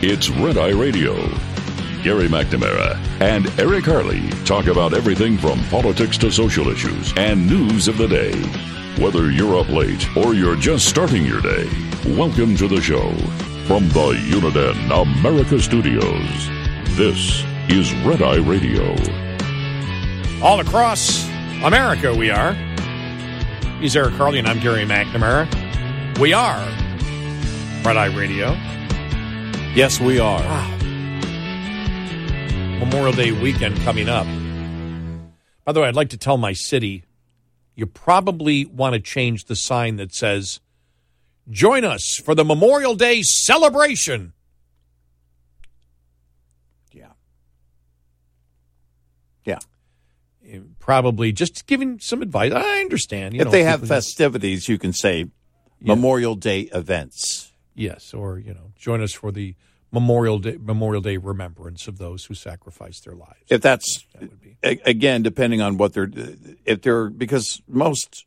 it's Red Eye Radio. Gary McNamara and Eric Harley talk about everything from politics to social issues and news of the day. Whether you're up late or you're just starting your day, welcome to the show. From the Uniden America Studios, this is Red Eye Radio. All across America, we are. He's Eric Harley, and I'm Gary McNamara. We are Red Eye Radio. Yes, we are. Wow. Memorial Day weekend coming up. By the way, I'd like to tell my city you probably want to change the sign that says, Join us for the Memorial Day celebration. Yeah. Yeah. Eh, probably just giving some advice. I understand. You if know, they have festivities, you can say Yeah. Memorial Day events. Yes, or you know, join us for the Memorial Day Memorial Day remembrance of those who sacrificed their lives. If that's That would be. a- again depending on what they're if they're because most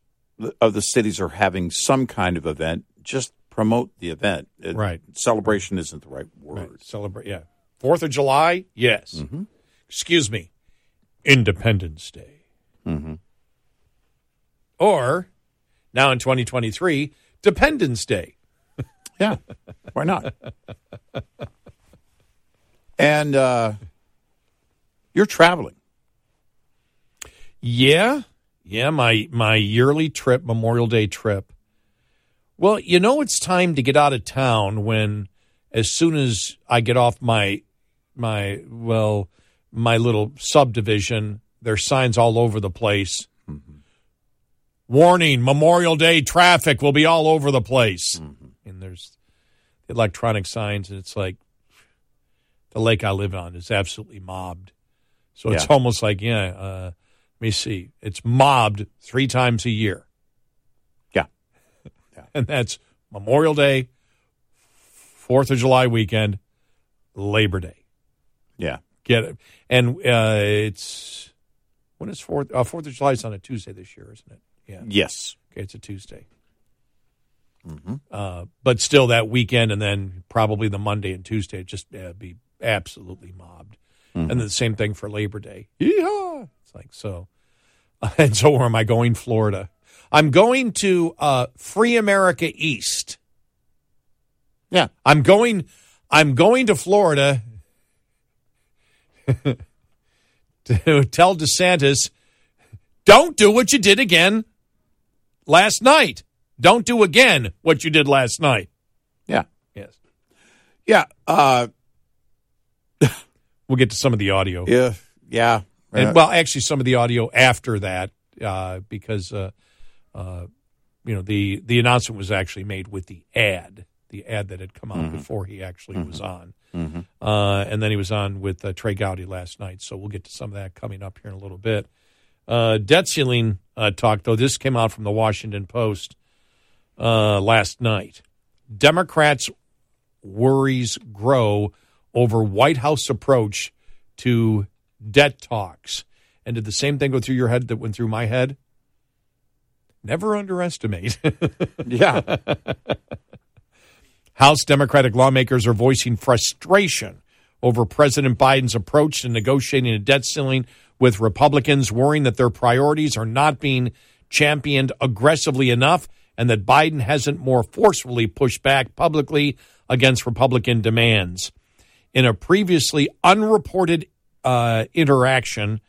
of the cities are having some kind of event, just promote the event. It- Right. Celebration isn't the right Right. word. Celebrate, yeah. Fourth of July, yes. Mm-hmm. Excuse me, Independence Day. Mm-hmm. Or now in 2023, Dependence Day. Yeah. Why not? and uh, you're traveling. Yeah, yeah. My my yearly trip, Memorial Day trip. Well, you know, it's time to get out of town when, as soon as I get off my my well, my little subdivision, there's signs all over the place. Warning: Memorial Day traffic will be all over the place, and there's electronic signs, and it's like the lake I live on is absolutely mobbed. So it's Yeah. almost like, yeah, uh, let me see, it's mobbed three times a year. Yeah. And that's Memorial Day, Fourth of July weekend, Labor Day. Yeah. Get it? And uh, it's when is Fourth? Uh, Fourth of July is on a Tuesday this year, isn't it? Yeah. Yes. Okay, it's a Tuesday. Uh, but still, that weekend, and then probably the Monday and Tuesday, just uh, be absolutely mobbed. And then the same thing for Labor Day. Yeehaw! It's like so. and so, where am I going? Florida. I'm going to uh, Free America East. Yeah. I'm going. I'm going to Florida to tell DeSantis, don't do what you did again last night. Don't do again what you did last night. Yeah. Yes. Yeah. Uh, We'll get to some of the audio. yeah. Yeah. And Uh, well, actually, some of the audio after that, uh, because uh, uh, you know the the announcement was actually made with the ad, the ad that had come out before he actually was on, uh, and then he was on with uh, Trey Gowdy last night. So we'll get to some of that coming up here in a little bit. Uh, debt ceiling uh, talk, though. This came out from the Washington Post uh, last night. Democrats' worries grow over White House approach to debt talks. And did the same thing go through your head that went through my head? Never underestimate. yeah. House Democratic lawmakers are voicing frustration over President Biden's approach to negotiating a debt ceiling with Republicans worrying that their priorities are not being championed aggressively enough and that Biden hasn't more forcefully pushed back publicly against Republican demands. In a previously unreported uh, interaction,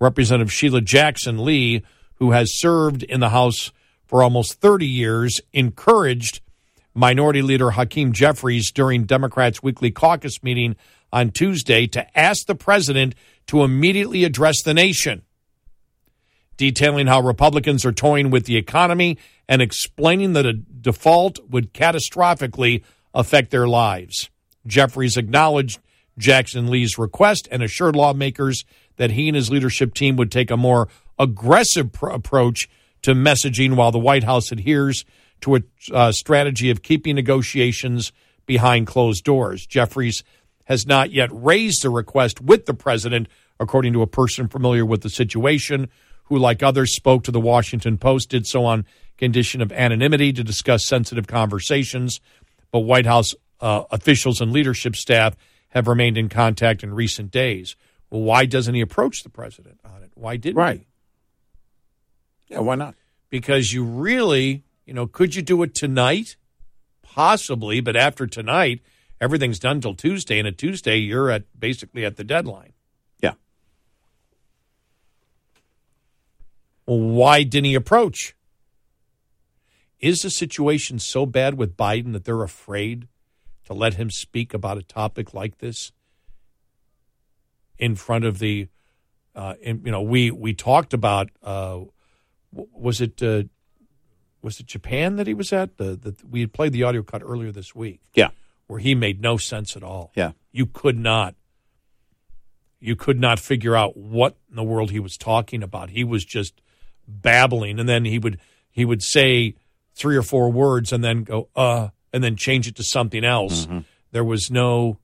Representative Sheila Jackson Lee, who has served in the House for almost 30 years, encouraged Minority Leader Hakeem Jeffries during Democrats' weekly caucus meeting on Tuesday to ask the president to immediately address the nation, detailing how Republicans are toying with the economy and explaining that a default would catastrophically affect their lives. Jeffries acknowledged Jackson Lee's request and assured lawmakers that he and his leadership team would take a more aggressive pr- approach to messaging while the White House adheres to a uh, strategy of keeping negotiations behind closed doors. Jeffries has not yet raised the request with the president, according to a person familiar with the situation, who, like others, spoke to the Washington Post, did so on condition of anonymity to discuss sensitive conversations. But White House uh, officials and leadership staff have remained in contact in recent days. Well, why doesn't he approach the president on it? Why didn't Right. he? Yeah, why not? Because you really, you know, could you do it tonight? Possibly, but after tonight, everything's done till Tuesday, and at Tuesday you're at basically at the deadline. Yeah. Well, why didn't he approach? Is the situation so bad with Biden that they're afraid to let him speak about a topic like this in front of the? Uh, in, you know, we we talked about. Uh, was it uh, was it Japan that he was at? The, the we had played the audio cut earlier this week Yeah. where he made no sense at all. Yeah. You could not you could not figure out what in the world he was talking about. He was just babbling and then he would he would say three or four words and then go uh and then change it to something else. There was no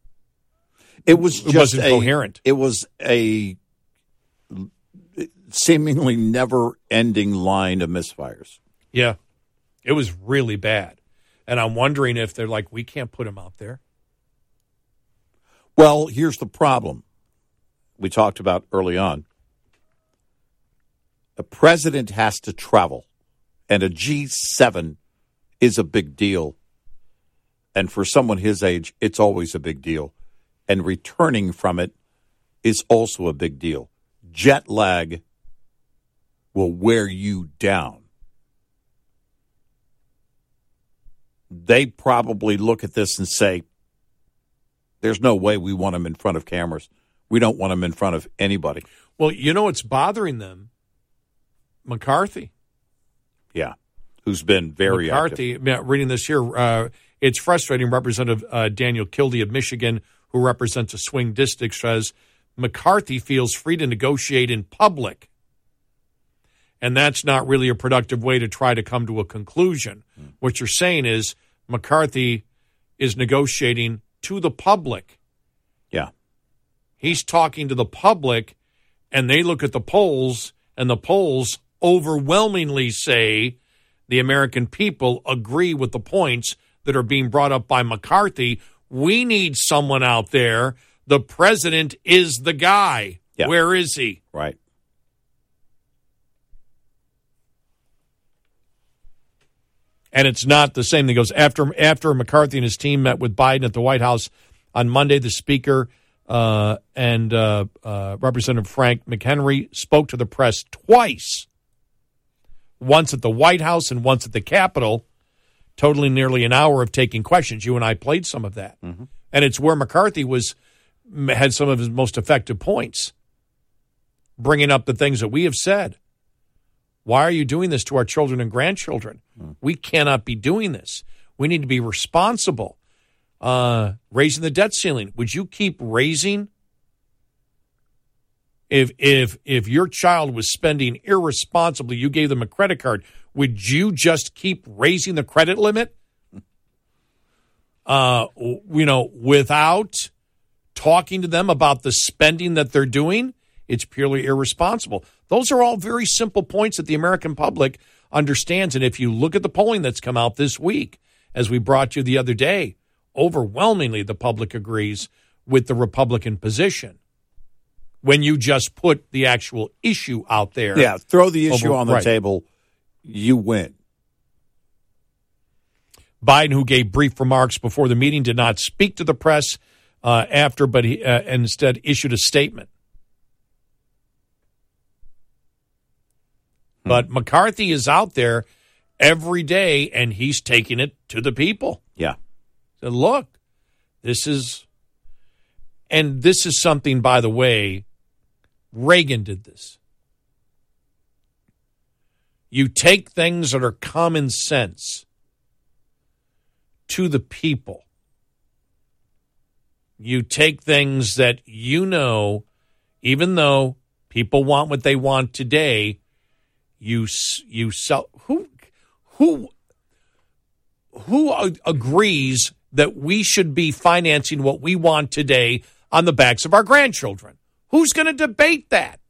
It was It just wasn't a, coherent. It was a seemingly never-ending line of misfires. yeah. It was really bad. And I'm wondering if they're like we can't put him out there. Well, here's the problem we talked about early on. A president has to travel, and a G7 is a big deal. And for someone his age, it's always a big deal. And returning from it is also a big deal. Jet lag will wear you down. They probably look at this and say, there's no way we want him in front of cameras. We don't want him in front of anybody. Well, you know what's bothering them? McCarthy. Yeah. Who's been very. McCarthy, yeah, reading this here, uh, it's frustrating. Representative uh, Daniel Kildee of Michigan, who represents a swing district, says McCarthy feels free to negotiate in public. And that's not really a productive way to try to come to a conclusion. What you're saying is McCarthy is negotiating to the public. Yeah. He's talking to the public, and they look at the polls, and the polls overwhelmingly say the American people agree with the points that are being brought up by McCarthy. We need someone out there. The president is the guy. Yeah. Where is he? Right. and it's not the same. He goes after after McCarthy and his team met with Biden at the White House on Monday. The Speaker uh, and uh, uh, Representative Frank McHenry spoke to the press twice, once at the White House and once at the Capitol, totaling nearly an hour of taking questions. You and I played some of that, and it's where McCarthy was had some of his most effective points, bringing up the things that we have said. Why are you doing this to our children and grandchildren? We cannot be doing this. We need to be responsible. Uh, raising the debt ceiling. Would you keep raising? If if if your child was spending irresponsibly, you gave them a credit card. Would you just keep raising the credit limit? Uh, you know, without talking to them about the spending that they're doing, it's purely irresponsible. Those are all very simple points that the American public understands. And if you look at the polling that's come out this week, as we brought you the other day, overwhelmingly the public agrees with the Republican position. When you just put the actual issue out there. Yeah, throw the issue Over- on the right. table, you win. Biden, who gave brief remarks before the meeting, did not speak to the press uh, after, but he uh, instead issued a statement. But McCarthy is out there every day, and he's taking it to the people. Yeah. Said, look, this is, and this is something, by the way, Reagan did this. You take things that are common sense to the people. You take things that you know, even though people want what they want today, you you sell who who who agrees that we should be financing what we want today on the backs of our grandchildren? Who's going to debate that?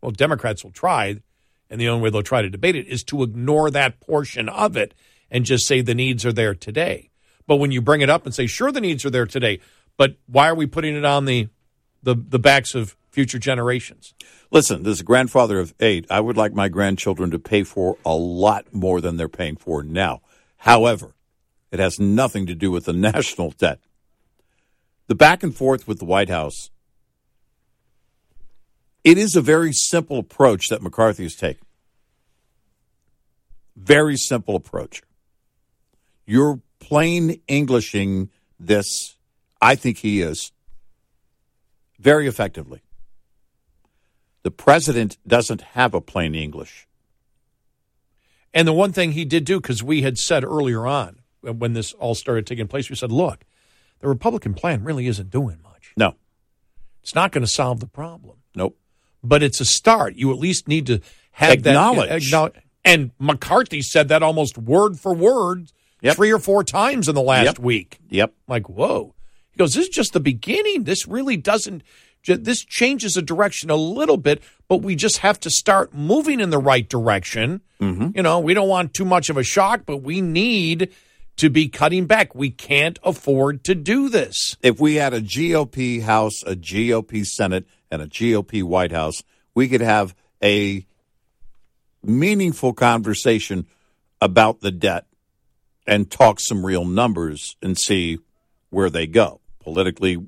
Well, Democrats will try, and the only way they'll try to debate it is to ignore that portion of it and just say the needs are there today. But when you bring it up and say, sure, the needs are there today, but why are we putting it on the the, the backs of future generations? Listen, as a grandfather of eight, I would like my grandchildren to pay for a lot more than they're paying for now. However, it has nothing to do with the national debt. The back and forth with the White House, it is a very simple approach that McCarthy has taken. Very simple approach. You're plain Englishing this, I think he is, very effectively. The president doesn't have a plain English. And the one thing he did do, because we had said earlier on when this all started taking place, we said, look, the Republican plan really isn't doing much. No, It's not going to solve the problem, nope. but it's a start. You at least need to have Acknowledge. that acknowledge. And McCarthy said that almost word for word Yep. three or four times in the last Yep. week. Yep. like, whoa. He goes, this is just the beginning. This really doesn't, this changes the direction a little bit, but we just have to start moving in the right direction. Mm-hmm. You know, we don't want too much of a shock, but we need to be cutting back. We can't afford to do this. If we had a GOP House, a GOP Senate, and a GOP White House, we could have a meaningful conversation about the debt and talk some real numbers and see where they go. Politically,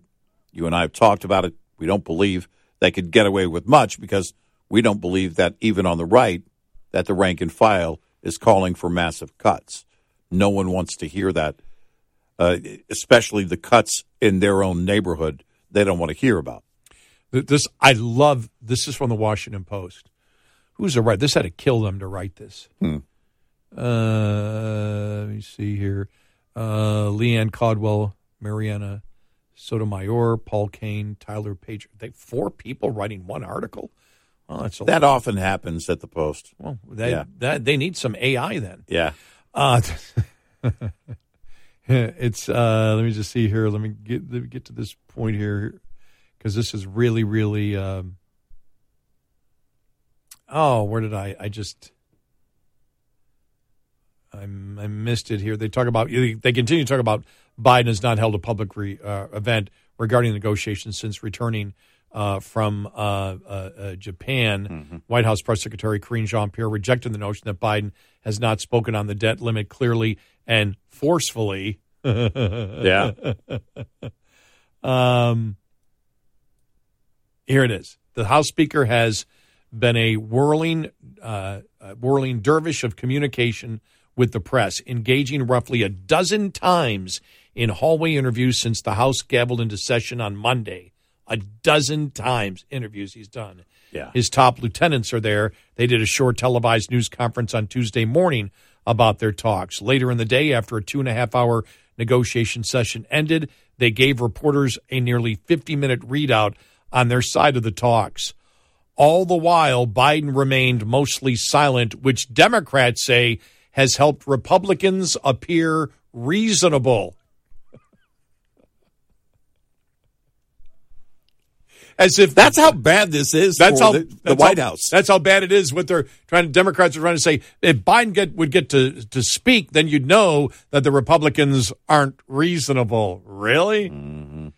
you and I have talked about it. We don't believe they could get away with much because we don't believe that even on the right that the rank and file is calling for massive cuts. No one wants to hear that, uh, especially the cuts in their own neighborhood. They don't want to hear about. This, I love, this is from the Washington Post. Who's the right? This had to kill them to write this. Hmm. Uh, let me see here. Uh, Leigh Ann Caldwell, Mariana Sotomayor, Paul Kane, Tyler Page. They four people writing one article. That's a That often happens at the Post. Well, they, Yeah. that, they need some AI then. Yeah. Uh, it's uh, let me just see here. Let me get let me get to this point here because this is really really. Um, oh, where did I? I just. I, I missed it here. They talk about they continue to talk about Biden has not held a public re, uh, event regarding negotiations since returning uh, from uh, uh, uh, Japan. White House Press Secretary Karine Jean Pierre rejected the notion that Biden has not spoken on the debt limit clearly and forcefully. Yeah. Um, here it is. The House Speaker has been a whirling, uh, whirling dervish of communication with the press, engaging roughly a dozen times in hallway interviews since the House gavelled into session on Monday. A dozen times interviews he's done. Yeah. His top lieutenants are there. They did a short televised news conference on Tuesday morning about their talks. Later in the day, after a two and a half hour negotiation session ended, they gave reporters a nearly 50 minute readout on their side of the talks. All the while, Biden remained mostly silent, which Democrats say has helped Republicans appear reasonable. As if That's how bad this is that's for how the, the that's White how- House. That's how bad it is. What they're trying. Democrats are trying to say. If Biden get, would get to to speak, then you'd know that the Republicans aren't reasonable. Really? Mm-hmm.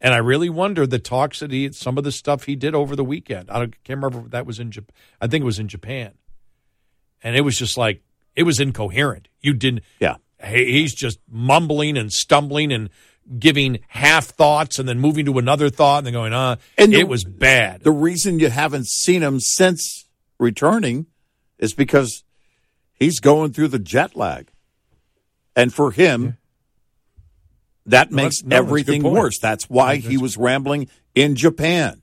And I really wonder the talks that he, some of the stuff he did over the weekend. I don't, can't remember if that was in Japan. I think it was in Japan. And it was just like, it was incoherent. You didn't, Yeah. he- he's just mumbling and stumbling and giving half thoughts and then moving to another thought and then going, uh, And the- it was bad. The reason you haven't seen him since returning is because he's going through the jet lag. And for him, that No, makes that's- no, that's everything worse. That's why he was rambling in Japan.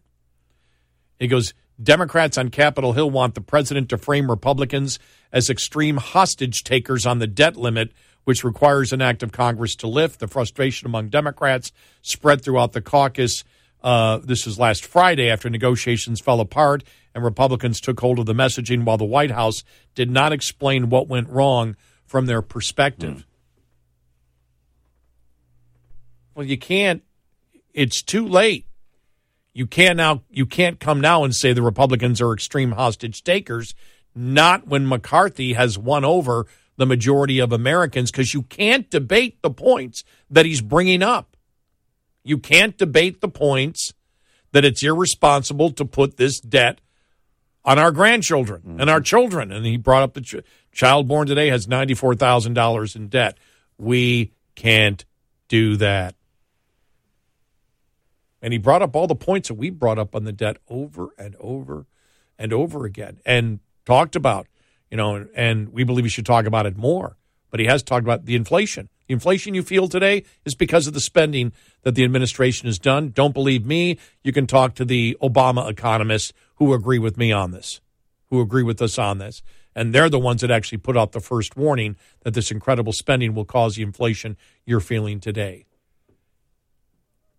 He goes, Democrats on Capitol Hill want the president to frame Republicans as extreme hostage takers on the debt limit, which requires an act of Congress to lift. The frustration among Democrats spread throughout the caucus. Uh, this was last Friday after negotiations fell apart and Republicans took hold of the messaging while the White House did not explain what went wrong from their perspective. Well, you can't, it's too late you can't now you can't come now and say the Republicans are extreme hostage takers, not when McCarthy has won over the majority of Americans because you can't debate the points that he's bringing up. You can't debate the points that it's irresponsible to put this debt on our grandchildren and our children. And he brought up the ch- child born today has $94,000 in debt. We can't do that. And he brought up all the points that we brought up on the debt over and over and over again and talked about, you know, and we believe he should talk about it more. But he has talked about the inflation. The inflation you feel today is because of the spending that the administration has done. Don't believe me? You can talk to the Obama economists who agree with me on this, who agree with us on this. And they're the ones that actually put out the first warning that this incredible spending will cause the inflation you're feeling today.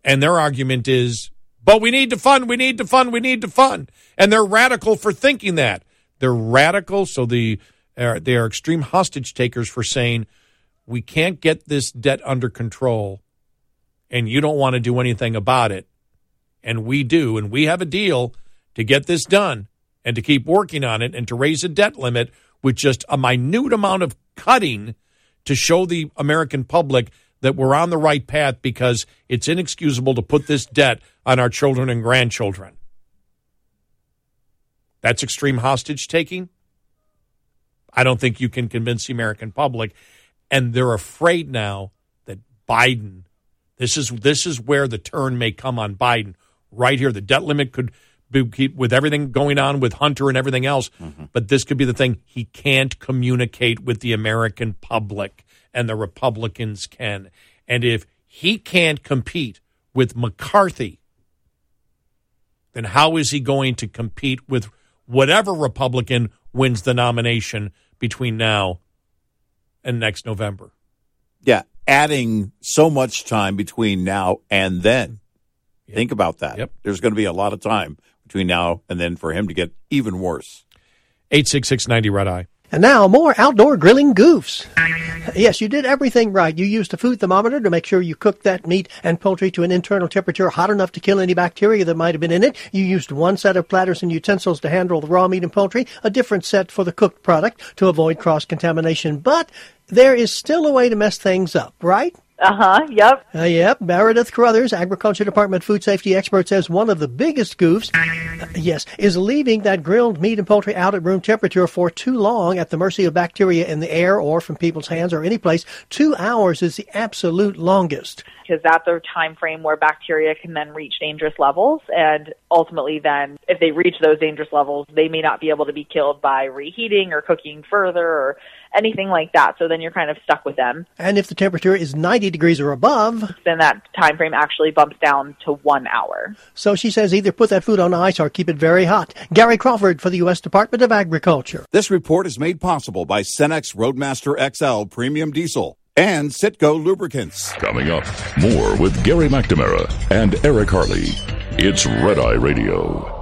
And their argument is, but we need to fund, we need to fund, we need to fund. And they're radical for thinking that. They're radical, so the uh, they are extreme hostage takers for saying we can't get this debt under control, and you don't want to do anything about it, and we do, and we have a deal to get this done and to keep working on it and to raise a debt limit with just a minute amount of cutting to show the American public that we're on the right path because it's inexcusable to put this debt on our children and grandchildren. That's extreme hostage taking. I don't think you can convince the American public. And they're afraid now that Biden, this is this is where the turn may come on Biden. Right here, the debt limit could be with everything going on with Hunter and everything else, mm-hmm. but this could be the thing. He can't communicate with the American public, and the Republicans can. And if he can't compete with McCarthy, then how is he going to compete with whatever Republican wins the nomination between now and next November? Yeah, adding so much time between now and then. Think about that. Yep. There's going to be a lot of time between now and then for him to get even worse. 86690 Red Eye. And now, more outdoor grilling goofs. Yes, you did everything right. You used a food thermometer to make sure you cooked that meat and poultry to an internal temperature hot enough to kill any bacteria that might have been in it. You used one set of platters and utensils to handle the raw meat and poultry, a different set for the cooked product to avoid cross contamination. But there is still a way to mess things up, right? Uh huh. Yep. Uh, yep, Meredith Carothers, Agriculture Department food safety expert, says one of the biggest goofs, uh, yes, is leaving that grilled meat and poultry out at room temperature for too long at the mercy of bacteria in the air or from people's hands or any place. Two hours is the absolute longest. Because that's a time frame where bacteria can then reach dangerous levels, and ultimately, then if they reach those dangerous levels, they may not be able to be killed by reheating or cooking further or anything like that. So then you're kind of stuck with them. And if the temperature is 90 degrees or above, Then that time frame actually bumps down to one hour. so she says either put that food on ice or keep it very hot. Gary Crawford for the U.S. Department of Agriculture. This report is made possible by Cenex Roadmaster XL Premium Diesel and Citgo Lubricants. Coming up, more with Gary McNamara and Eric Harley. It's Red Eye Radio.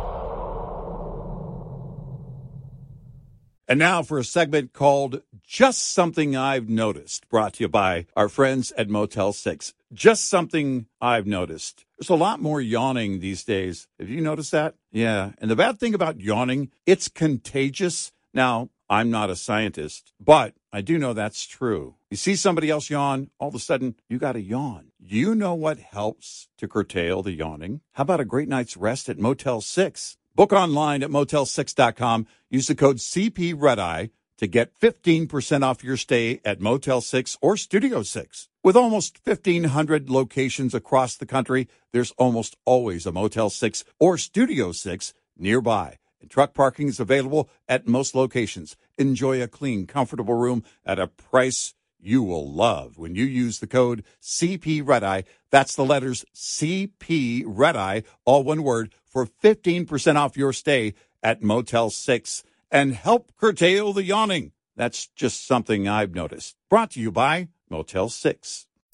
And now for a segment called Just Something I've Noticed, brought to you by our friends at Motel 6. Just something I've noticed. There's a lot more yawning these days. Have you noticed that? Yeah. And the bad thing about yawning, it's contagious. Now, I'm not a scientist, but I do know that's true. You see somebody else yawn, all of a sudden you got to yawn. You know what helps to curtail the yawning? How about a great night's rest at Motel 6? Book online at motel6.com. Use the code CP Red Eye to get 15% off your stay at Motel 6 or Studio 6. With almost 1,500 locations across the country, there's almost always a Motel 6 or Studio 6 nearby. And truck parking is available at most locations. Enjoy a clean, comfortable room at a price you will love when you use the code CP Red Eye. That's the letters CP Red Eye, all one word, for 15% off your stay at Motel 6 and help curtail the yawning. That's just something I've noticed. Brought to you by Motel 6.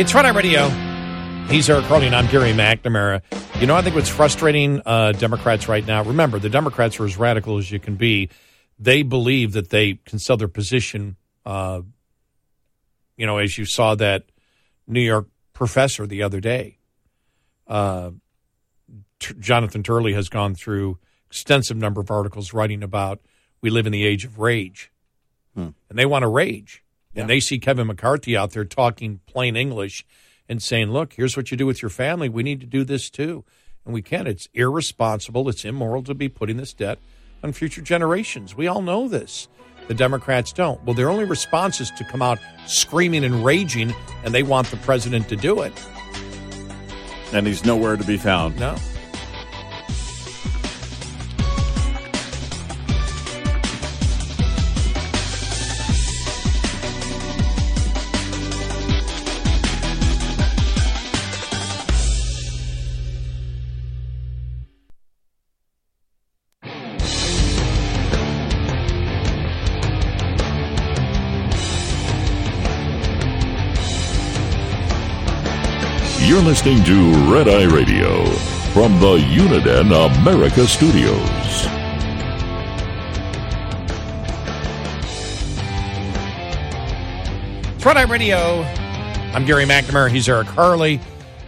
It's Friday Radio. He's Eric and I'm Gary McNamara. You know, I think what's frustrating uh, Democrats right now, remember, the Democrats are as radical as you can be. They believe that they can sell their position, uh, you know, as you saw that New York professor the other day. Uh, T- Jonathan Turley has gone through extensive number of articles writing about we live in the age of rage. And they want to rage. And they see Kevin McCarthy out there talking plain English and saying, look, here's what you do with your family. We need to do this too. And we can't. It's irresponsible. It's immoral to be putting this debt on future generations. We all know this. The Democrats don't. Well, their only response is to come out screaming and raging, and they want the president to do it. And he's nowhere to be found. No. You're listening to Red Eye Radio from the Uniden America Studios. It's Red Eye Radio. I'm Gary McNamara. He's Eric Harley.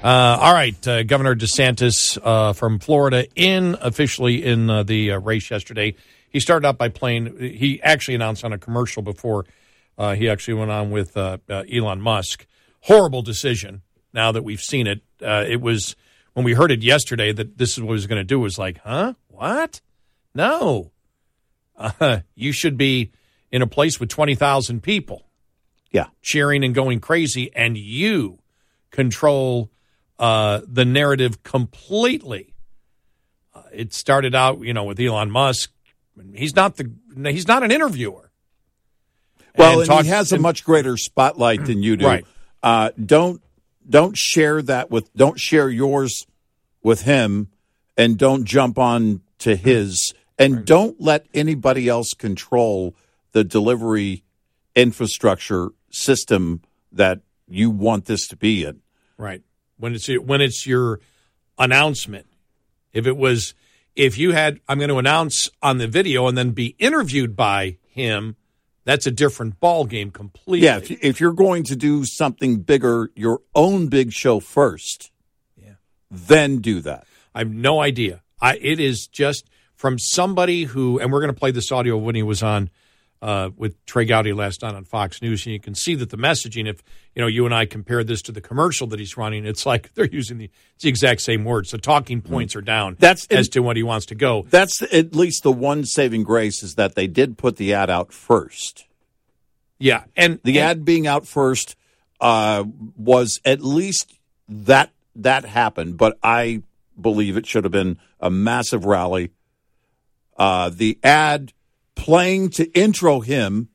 Uh, all right, uh, Governor DeSantis uh, from Florida in officially in uh, the uh, race yesterday. He started out by playing. He actually announced on a commercial before uh, he actually went on with Elon Musk. Horrible decision. Now that we've seen it, uh, it was when we heard it yesterday that this is what he was going to do. It was like, huh? What? No. Uh, you should be in a place with twenty thousand people Yeah. cheering and going crazy, and you control uh, the narrative completely. Uh, it started out, you know, with Elon Musk. He's not the he's not an interviewer. Well, and, talk- he has a much greater spotlight than you do. Right. Uh, don't don't share that with. Don't share yours with him, and don't jump on to his, and don't let anybody else control the delivery infrastructure system that you want this to be in. Right. When it's when it's your announcement. If it was if you had I'm going to announce on the video and then be interviewed by him, that's a different ball game completely. Yeah, if, if you're going to do something bigger, your own big show first, Yeah. then do that. I have no idea. I it is just from somebody who and we're going to play this audio when he was on uh, with Trey Gowdy last night on Fox News, and you can see that the messaging. If you know you and I compare this to the commercial that he's running, it's like they're using the it's the exact same words. The talking points are down. That's- as to what he wants to go. That's at least the one saving grace is that they did put the ad out first. Yeah, and The and- ad being out first uh, was at least that that happened, but I believe it should have been a massive rally. Uh, the ad playing to intro him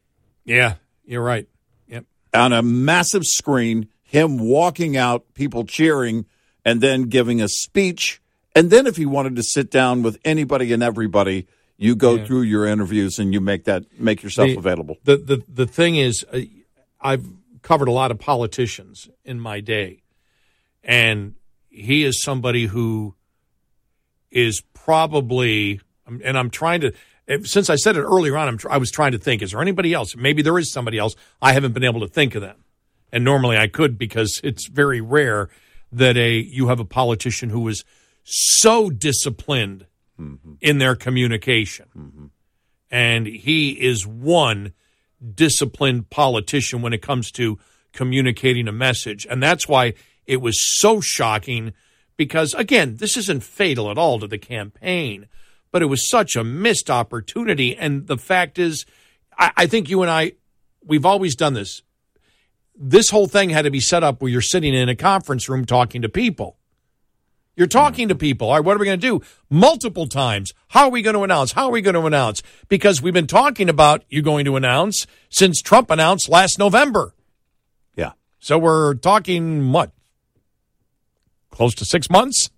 Yeah, you're right. Yep. on a massive screen, him walking out, people cheering, and then giving a speech. And then if he wanted to sit down with anybody and everybody, you go Yeah. through your interviews and you make that make yourself The- available. The the the thing is, uh, I've covered a lot of politicians in my day, and he is somebody who is probably, and I'm trying to. Since I said it earlier on, I'm, I was trying to think: is there anybody else? Maybe there is somebody else. I haven't been able to think of them, and normally I could because it's very rare that a you have a politician who is so disciplined mm-hmm. in their communication mm-hmm. and he is one disciplined politician when it comes to communicating a message. And that's why it was so shocking because, again, this isn't fatal at all to the campaign, but it was such a missed opportunity. And the fact is, I, I think you and I, we've always done this. This whole thing had to be set up where you're sitting in a conference room talking to people. You're talking to people. All right, what are we going to do? Multiple times. How are we going to announce? How are we going to announce? Because we've been talking about you going to announce since Trump announced last November. Yeah. So we're talking what? Close to six months?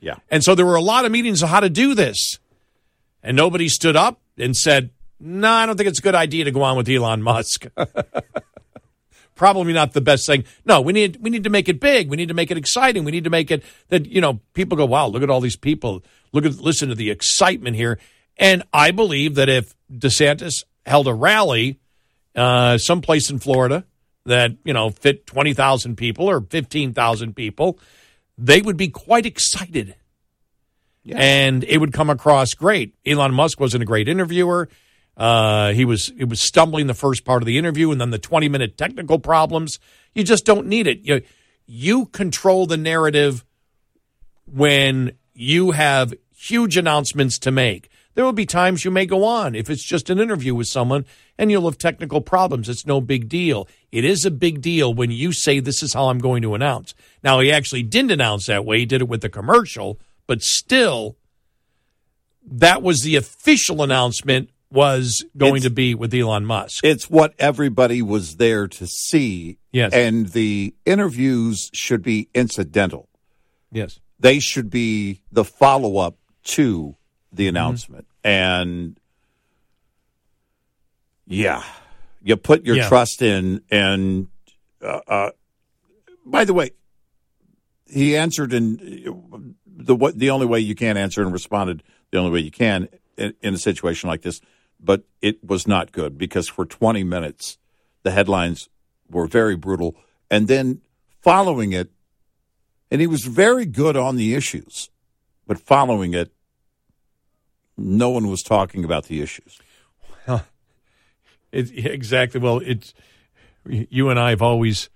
Yeah. And so there were a lot of meetings on how to do this. And nobody stood up and said, no, I don't think it's a good idea to go on with Elon Musk. Probably not the best thing. No, we need we need to make it big. We need to make it exciting. We need to make it that you know people go, wow, look at all these people. Look at listen to the excitement here. And I believe that if DeSantis held a rally uh, someplace in Florida that you know fit twenty thousand people or fifteen thousand people, they would be quite excited and it would come across great. Elon Musk wasn't a great interviewer. Uh, he was he was stumbling the first part of the interview, and then the twenty minute technical problems. You just don't need it. You you control the narrative when you have huge announcements to make. There will be times you may go on if it's just an interview with someone and you'll have technical problems. It's no big deal. It is a big deal when you say, This is how I'm going to announce. Now, he actually didn't announce that way. He did it with the commercial, but still, that was the official announcement was going It's- to be with Elon Musk. It's what everybody was there to see. Yes. And the interviews should be incidental. yes. They should be the follow up to the Mm-hmm. announcement. And yeah, you put your Yeah. trust in. And uh, uh, by the way, he answered in the wa- the only way you can answer and responded the only way you can in, in a situation like this. But it was not good because for 20 minutes the headlines were very brutal, and then following it, and he was very good on the issues, but following it, no one was talking about the issues. It, exactly. Well, it's you and I have always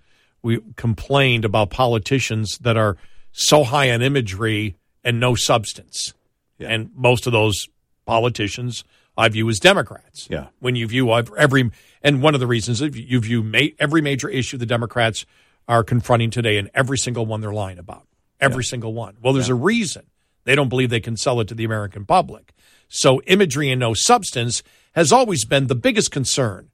we complained about politicians that are so high on imagery and no substance, Yeah. and most of those politicians I view as Democrats. Yeah. When you view every and one of the reasons you view ma- every major issue the Democrats are confronting today, and every single one they're lying about. Every single one. Well, there's a reason they don't believe they can sell it to the American public. So imagery and no substance has always been the biggest concern.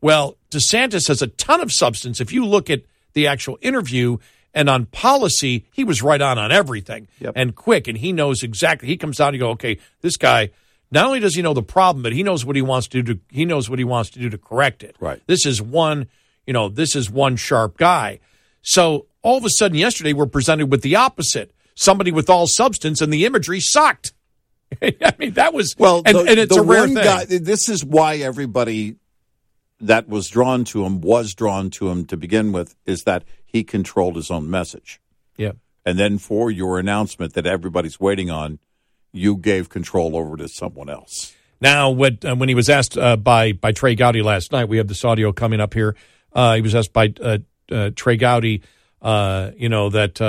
Well, DeSantis has a ton of substance. If you look at the actual interview and on policy, he was right on on everything Yep. and quick, and he knows exactly. He comes down and you go, okay, this guy. Not only does he know the problem, but he knows what he wants to do. To, he knows what he wants to do to correct it. Right. This is one. You know, this is one sharp guy. So all of a sudden, yesterday we're presented with the opposite. Somebody with all substance, and the imagery sucked. I mean, that was Well, and, the, and it's a rare thing. guy. This is why everybody that was drawn to him was drawn to him to begin with. Is that he controlled his own message, yeah. and then for your announcement that everybody's waiting on, you gave control over to someone else. Now, what, uh, when he was asked uh, by by Trey Gowdy last night, we have this audio coming up here. Uh, he was asked by uh, uh, Trey Gowdy, uh, you know, that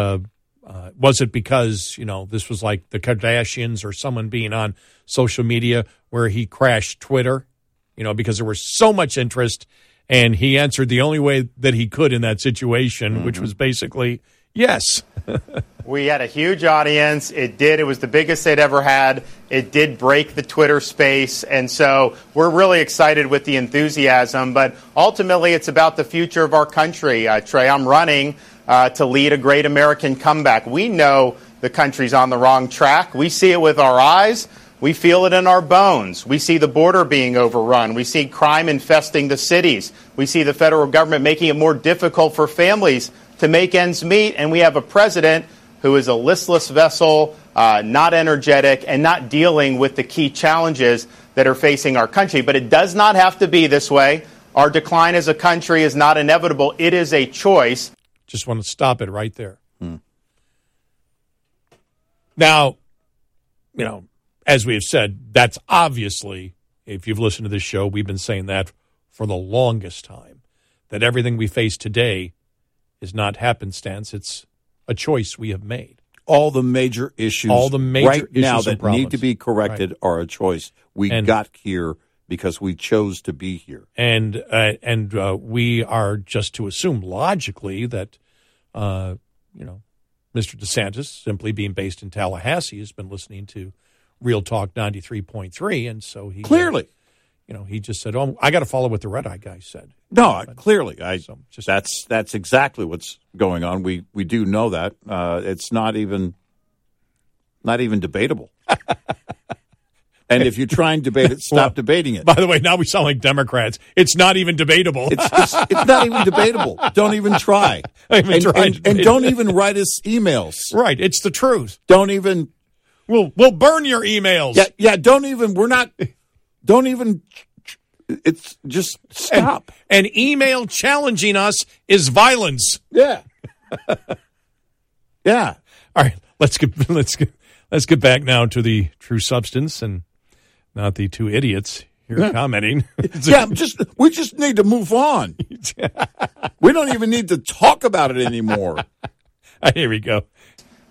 uh, was it because you know this was like the Kardashians or someone being on social media where he crashed Twitter, you know, because there was so much interest, and he answered the only way that he could in that situation, which was basically yes. We had a huge audience. It did. It was the biggest they'd ever had. It did break the Twitter space. And so we're really excited with the enthusiasm. But ultimately, it's about the future of our country. Uh, Trey, I'm running uh, to lead a great American comeback. We know the country's on the wrong track. We see it with our eyes. We feel it in our bones. We see the border being overrun. We see crime infesting the cities. We see the federal government making it more difficult for families to make ends meet. And we have a president who is a listless vessel, uh, not energetic, and not dealing with the key challenges that are facing our country. But it does not have to be this way. Our decline as a country is not inevitable, it is a choice. Just want to stop it right there. Hmm. Now, you know, as we have said, that's obviously, if you've listened to this show, we've been saying that for the longest time, that everything we face today is not happenstance. It's a choice we have made. All the major issues, All the major right now that problems. need to be corrected are a choice. We And- got here because we chose to be here. and uh, and uh, we are just to assume logically that uh, you know Mr. DeSantis, simply being based in Tallahassee, has been listening to Real Talk ninety three point three, and so he uh, Clearly, you know, he just said, "Oh, I got to follow what the red eye guy said." no, clearly, I So, just- that's that's exactly what's going on. We we do know that. Uh, it's not even not even debatable. and if you try and debate it, stop Well, debating it. By the way, now we sound like Democrats. It's not even debatable. It's, it's, it's not even debatable. Don't even try. Even and, try and, and don't even write us emails. right. It's the truth. Don't even We'll we'll burn your emails. yeah yeah. Don't even. We're not. Don't even. It's just And, stop. and email challenging us is violence. yeah. yeah. All right, let's get let's get let's get back now to the true substance and not the two idiots here commenting. Yeah, just we just need to move on. we don't even need to talk about it anymore. here we go.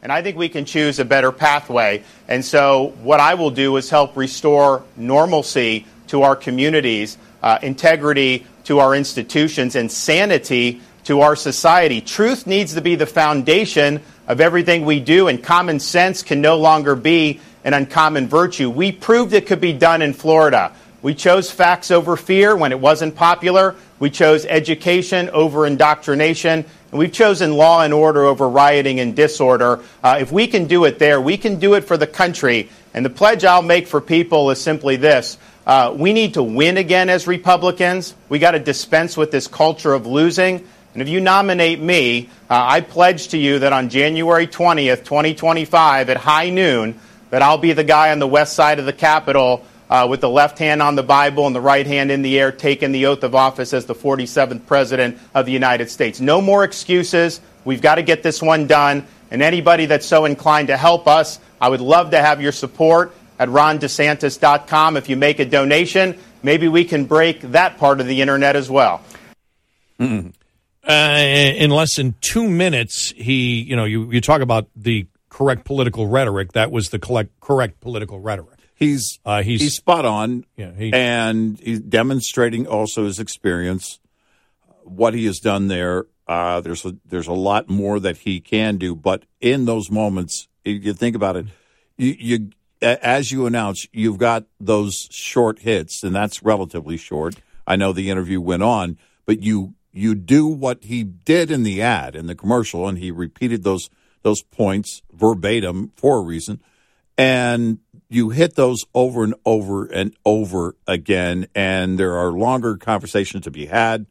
And I think we can choose a better pathway. And so, what I will do is help restore normalcy to our communities, uh, integrity to our institutions, and sanity to our society. Truth needs to be the foundation of everything we do, and common sense can no longer be an uncommon virtue. We proved it could be done in Florida. We chose facts over fear when it wasn't popular. We chose education over indoctrination. And we've chosen law and order over rioting and disorder. Uh, if we can do it there, we can do it for the country. And the pledge I'll make for people is simply this. Uh, we need to win again as Republicans. We got to dispense with this culture of losing. And if you nominate me, uh, I pledge to you that on January 20th, 2025, at high noon, that I'll be the guy on the west side of the Capitol uh, with the left hand on the Bible and the right hand in the air, taking the oath of office as the 47th President of the United States. No more excuses. We've got to get this one done. And anybody that's so inclined to help us, I would love to have your support at rondesantis.com. If you make a donation, maybe we can break that part of the internet as well. Uh, in less than two minutes, he, you know, you, you talk about the correct political rhetoric. That was the correct, correct political rhetoric. He's Uh, he's- he's spot on. Yeah, he- and he's demonstrating also his experience, what he has done there. Uh, there's a, there's a lot more that he can do, but in those moments, if you think about it, you, you as you announce, you've got those short hits, and that's relatively short. I know the interview went on, but you you do what he did in the ad in the commercial, and he repeated those those points verbatim for a reason. And you hit those over and over and over again. And there are longer conversations to be had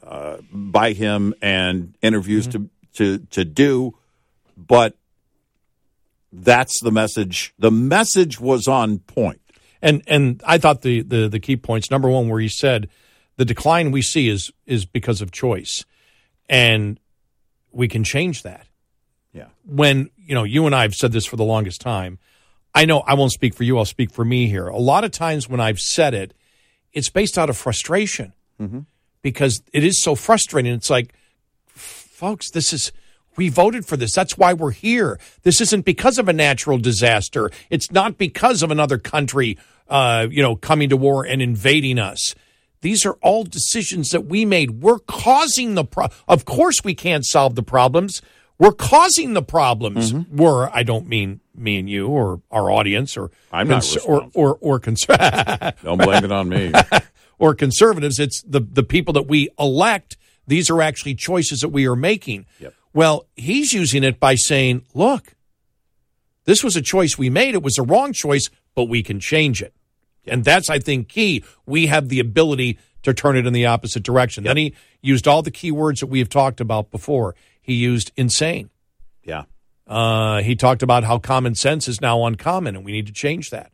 uh, by him and interviews to, to to do. But that's the message. The message was on point. And and I thought the, the the key points. Number one, where he said the decline we see is is because of choice, and we can change that. Yeah When you know you and I have said this for the longest time. I know I won't speak for you. I'll speak for me here. A lot of times when I've said it, it's based out of frustration because it is so frustrating. It's like, folks, this is we voted for this. That's why we're here. This isn't because of a natural disaster. It's not because of another country, uh, you know, coming to war and invading us. These are all decisions that we made. We're causing the problem. Of course, we can't solve the problems. We're causing the problems. Mm-hmm. We're. I don't mean me and you or our audience or I'm not or or or cons- don't blame it on me or conservatives. It's the the people that we elect. These are actually choices that we are making. Yep. Well, he's using it by saying, look, this was a choice we made. It was a wrong choice, but we can change it. And that's, I think, key. We have the ability to turn it in the opposite direction. Then he used all the key words that we have talked about before. He used insane. Yeah. Uh, he talked about how common sense is now uncommon, and we need to change that.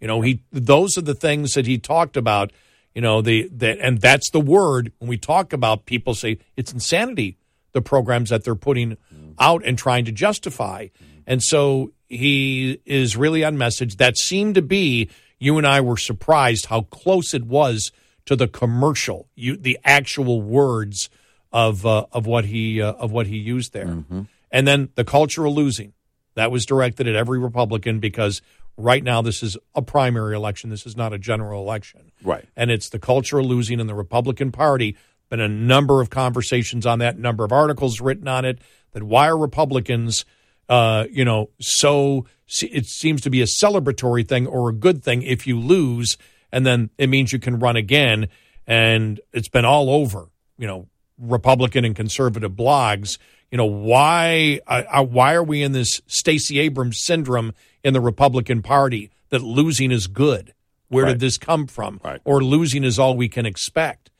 You know, he those are the things that he talked about. You know, the that and that's the word when we talk about people say it's insanity the programs that they're putting out and trying to justify. And so he is really on message. That seemed to be you and I were surprised how close it was to the commercial, you the actual words of uh, of what he uh, of what he used there. And then the culture of losing that was directed at every Republican because right now this is a primary election. This is not a general election. Right. And it's the culture of losing in the Republican Party. Been a number of conversations on that, number of articles written on it. That why are Republicans, uh, you know, so it seems to be a celebratory thing or a good thing if you lose, and then it means you can run again. And it's been all over, you know, Republican and conservative blogs. You know why? Uh, uh, why are we in this Stacey Abrams syndrome in the Republican Party that losing is good? Where Right. did this come from? Right. Or losing is all we can expect.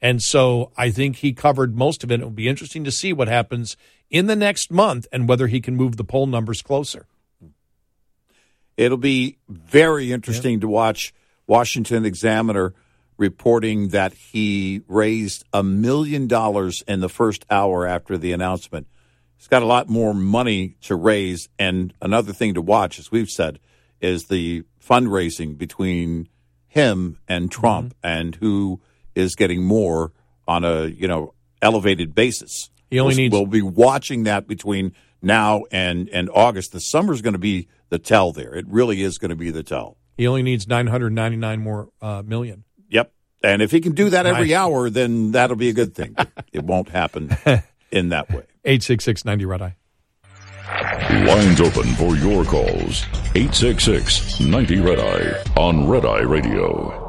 And so I think he covered most of it. It will be interesting to see what happens in the next month and whether he can move the poll numbers closer. It'll be very interesting to watch Washington Examiner reporting that he raised a million dollars in the first hour after the announcement. He's got a lot more money to raise. And another thing to watch, as we've said, is the fundraising between him and Trump and who is getting more on a, you know, elevated basis. He only we'll, needs- we'll be watching that between now and, and August. The summer's going to be the tell there. It really is going to be the tell. He only needs 999 more uh, million. Yep. And if he can do that every hour, then that'll be a good thing. It won't happen in that way. 866 90 Red Eye. Lines open for your calls. 866 90 Red Eye on Red Eye Radio.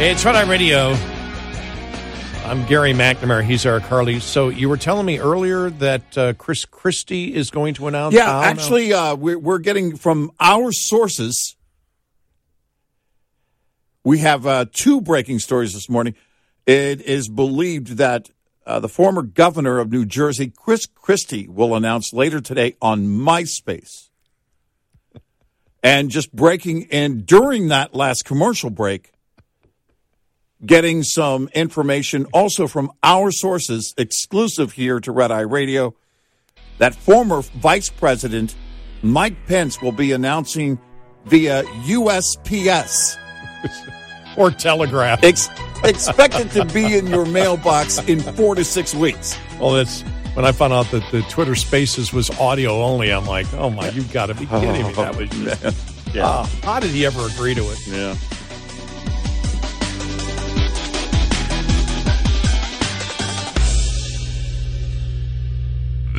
Hey, it's Red Eye Radio. I'm Gary McNamara. He's Eric Harley. So you were telling me earlier that uh, Chris Christie is going to announce. Yeah, actually, uh, we're, we're getting from our sources. We have uh, two breaking stories this morning. It is believed that uh, the former governor of New Jersey, Chris Christie, will announce later today on MySpace. And just breaking in during that last commercial break, getting some information also from our sources, exclusive here to Red Eye Radio that former Vice President Mike Pence will be announcing via USPS. or Telegraph. Ex- expect it to be in your mailbox in four to six weeks. Well, that's when I found out that the Twitter Spaces was audio only. I'm like, oh my, you've got to be kidding me! That was just, Ah, how did he ever agree to it? Yeah.